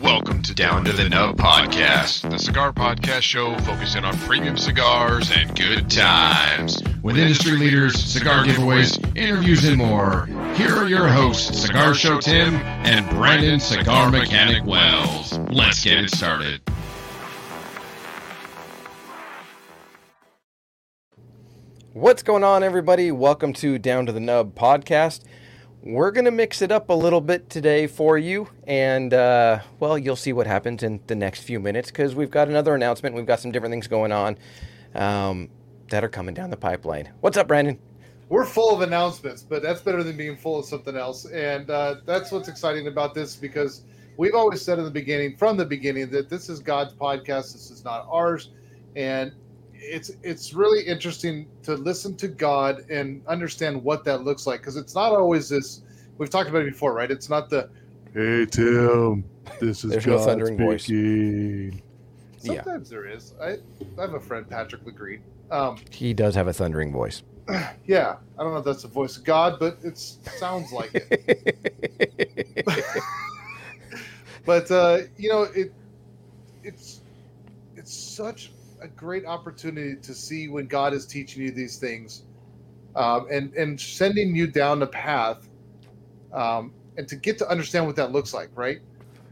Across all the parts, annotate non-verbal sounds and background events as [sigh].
Welcome to Down to the Nub Podcast, the cigar podcast show focusing on premium cigars and good times. With industry leaders, cigar giveaways, interviews, and more. Here are your hosts, Cigar Show Tim and Brandon Cigar Mechanic Wells. Let's get it started. What's going on, everybody? Welcome to Down to the Nub podcast. We're going to mix it up a little bit today for you, and uh, well, you'll see what happens in the next few minutes because we've got another announcement. We've got some different things going on um, that are coming down the pipeline. What's up, Brandon? We're full of announcements, but that's better than being full of something else. And uh, that's what's exciting about this because we've always said in the beginning, from the beginning, that this is God's podcast. This is not ours. And it's it's really interesting to listen to God and understand what that looks like because it's not always this. We've talked about it before, right? It's not the Hey Tim, this is There's no God thundering voice. speaking. Yeah. sometimes there is. I I have a friend Patrick Legreen. Um, He does have a thundering voice. [clears throat] yeah, I don't know if that's the voice of God, but it sounds like it. [laughs] [laughs] but uh, you know it it's it's such a great opportunity to see when god is teaching you these things um, and and sending you down the path um, and to get to understand what that looks like right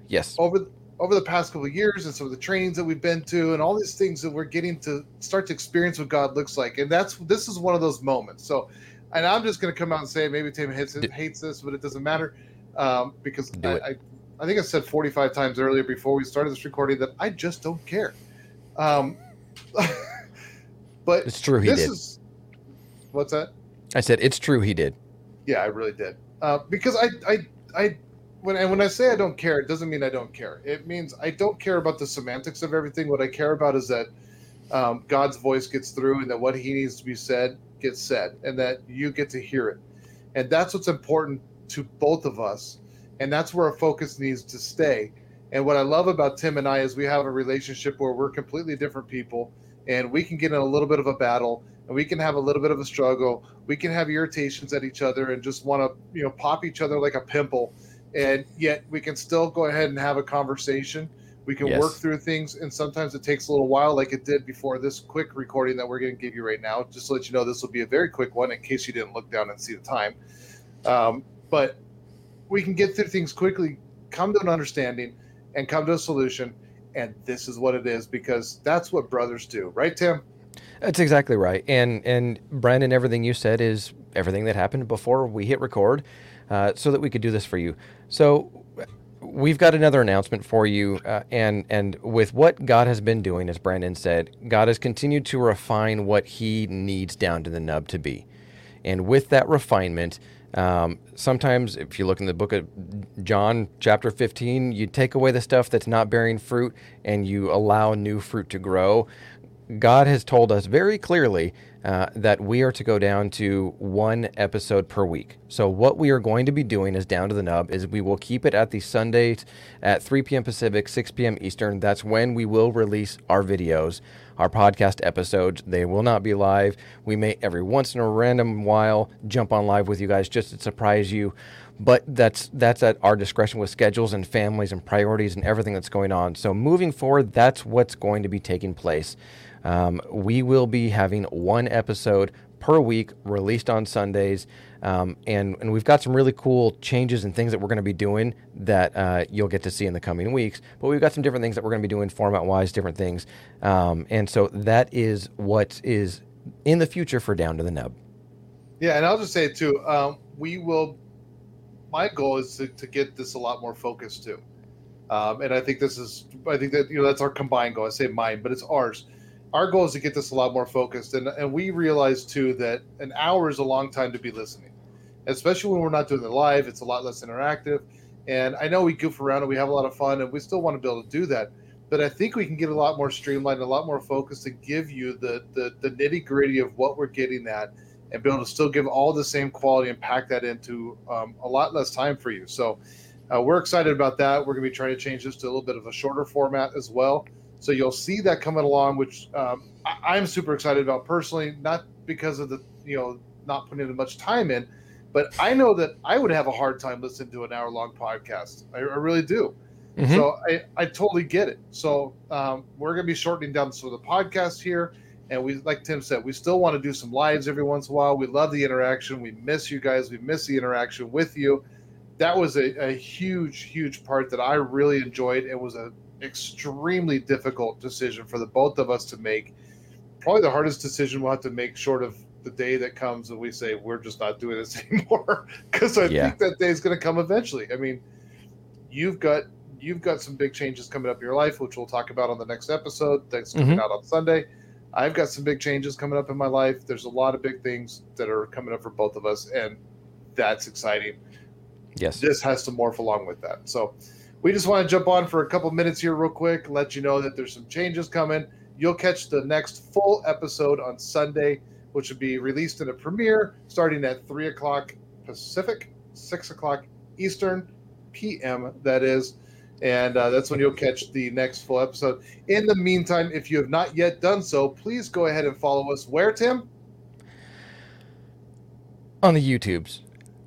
yes. over over the past couple of years and some of the trainings that we've been to and all these things that we're getting to start to experience what God looks like. And that's this is one of those moments. So, and I'm just going to come out and say maybe Tim hates, hates this, but it doesn't matter um, because I. I I think I said 45 times earlier before we started this recording that I just don't care. Um, [laughs] but It's true he this did. is what's that? I said it's true he did. Yeah, I really did. Uh, because I, I, I, when and when I say I don't care, it doesn't mean I don't care. It means I don't care about the semantics of everything. What I care about is that um, God's voice gets through, and that what He needs to be said gets said, and that you get to hear it. And that's what's important to both of us, and that's where our focus needs to stay. And what I love about Tim and I is we have a relationship where we're completely different people, and we can get in a little bit of a battle, and we can have a little bit of a struggle. We can have irritations at each other and just want to, you know, pop each other like a pimple, and yet we can still go ahead and have a conversation. We can Yes. work through things, and sometimes it takes a little while, like it did before this quick recording that we're going to give you right now. Just to let you know, this will be a very quick one in case you didn't look down and see the time. Um, but we can get through things quickly, come to an understanding, and come to a solution. And this is what it is because that's what brothers do, right, Tim? That's exactly right. And and Brandon, everything you said is everything that happened before we hit record, uh, so that we could do this for you. So we've got another announcement for you, uh, and and with what God has been doing, as Brandon said, God has continued to refine what He needs down to the nub to be, and with that refinement. Um, sometimes, if you look in the book of John, chapter 15, you take away the stuff that's not bearing fruit and you allow new fruit to grow. God has told us very clearly uh, that we are to go down to one episode per week. So, what we are going to be doing is down to the nub is we will keep it at the Sundays at 3 p.m. Pacific, 6 p.m. Eastern. That's when we will release our videos, our podcast episodes. They will not be live. We may every once in a random while jump on live with you guys just to surprise you but that's that's at our discretion with schedules and families and priorities and everything that's going on. So moving forward, that's what's going to be taking place. Um, we will be having one episode per week released on Sundays, um, and and we've got some really cool changes and things that we're going to be doing that uh, you'll get to see in the coming weeks. But we've got some different things that we're going to be doing format wise, different things, um, and so that is what is in the future for Down to the Nub. Yeah, and I'll just say too. Um, we will. My goal is to, to get this a lot more focused too, um, and I think this is. I think that you know that's our combined goal. I say mine, but it's ours. Our goal is to get this a lot more focused, and and we realize too that an hour is a long time to be listening, especially when we're not doing it live. It's a lot less interactive, and I know we goof around and we have a lot of fun, and we still want to be able to do that. But I think we can get a lot more streamlined, a lot more focused, and give you the the, the nitty gritty of what we're getting at and be able to still give all the same quality and pack that into um, a lot less time for you. So uh, we're excited about that. We're going to be trying to change this to a little bit of a shorter format as well, So you'll see that coming along, which um, I, I'm super excited about personally, not because of the you know not putting as much time in, but I know that I would have a hard time listening to an hour long podcast. I, I really do. Mhm. So I, I totally get it. So um, we're going to be shortening down some of the podcast here. And we, like Tim said, we still want to do some lives every once in a while. We love the interaction. We miss you guys. We miss the interaction with you. That was a, a huge, huge part that I really enjoyed. It was an extremely difficult decision for the both of us to make. Probably the hardest decision we'll have to make, short of the day that comes and we say we're just not doing this [laughs] anymore. Because I Yeah. think that day is going to come eventually. I mean, you've got you've got some big changes coming up in your life, which we'll talk about on the next episode that's coming mm-hmm. out on Sunday. I've got some big changes coming up in my life. There's a lot of big things that are coming up for both of us, and that's exciting. Yes. This has to morph along with that. So we just want to jump on for a couple minutes here, real quick, let you know that there's some changes coming. You'll catch the next full episode on Sunday, which will be released in a premiere starting at three o'clock Pacific, six o'clock Eastern, PM. That is and uh, that's when you'll catch the next full episode. In the meantime, if you have not yet done so, please go ahead and follow us. Where, Tim? on the YouTubes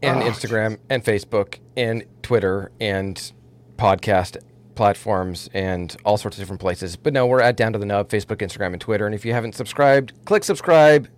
and Oh, Instagram and Facebook and Twitter and podcast platforms and all sorts of different places. But no, we're at Down to the Nub, Facebook, Instagram, and Twitter. And if you haven't subscribed, click subscribe,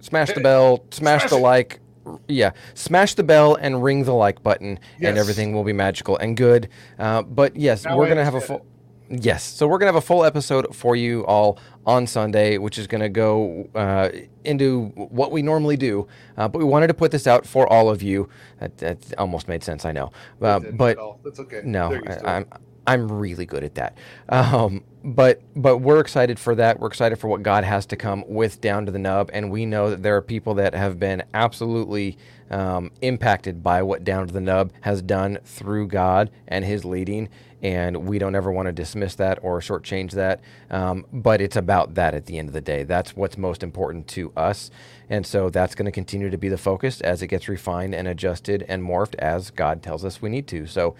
smash the bell, smash, Smash the it. like. Yeah, smash the bell and ring the like button, Yes. and everything will be magical and good. Uh, but yes, Now we're I gonna have a full. Yes, so we're gonna have a full episode for you all on Sunday, which is gonna go uh, into what we normally do. Uh, but we wanted to put this out for all of you. That, that almost made sense, I know, uh, but that's okay. no, They're used to it. I, I'm I'm really good at that. Um, but but we're excited for that. We're excited for what God has to come with Down to the Nub, and we know that there are people that have been absolutely um, impacted by what Down to the Nub has done through God and His leading. And we don't ever want to dismiss that or shortchange that. Um, but it's about that at the end of the day. That's what's most important to us. And so that's going to continue to be the focus as it gets refined and adjusted and morphed as God tells us we need to. So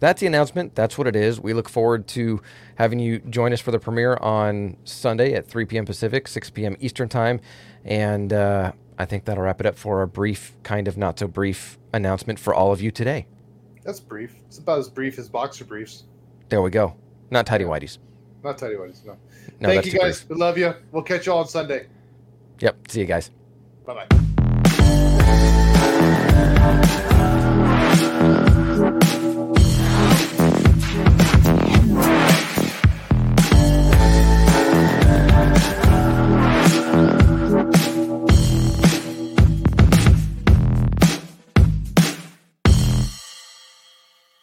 that's the announcement. That's what it is. We look forward to having you join us for the premiere on Sunday at 3 p.m. Pacific, 6 p.m. Eastern Time. And uh, I think that'll wrap it up for a brief, kind of not so brief announcement for all of you today. That's brief. It's about as brief as boxer briefs. There we go. Not tidy whities. Not what it's no. No, Thank you guys. brief. We love you. We'll catch you all on Sunday. Yep. See you guys. Bye bye.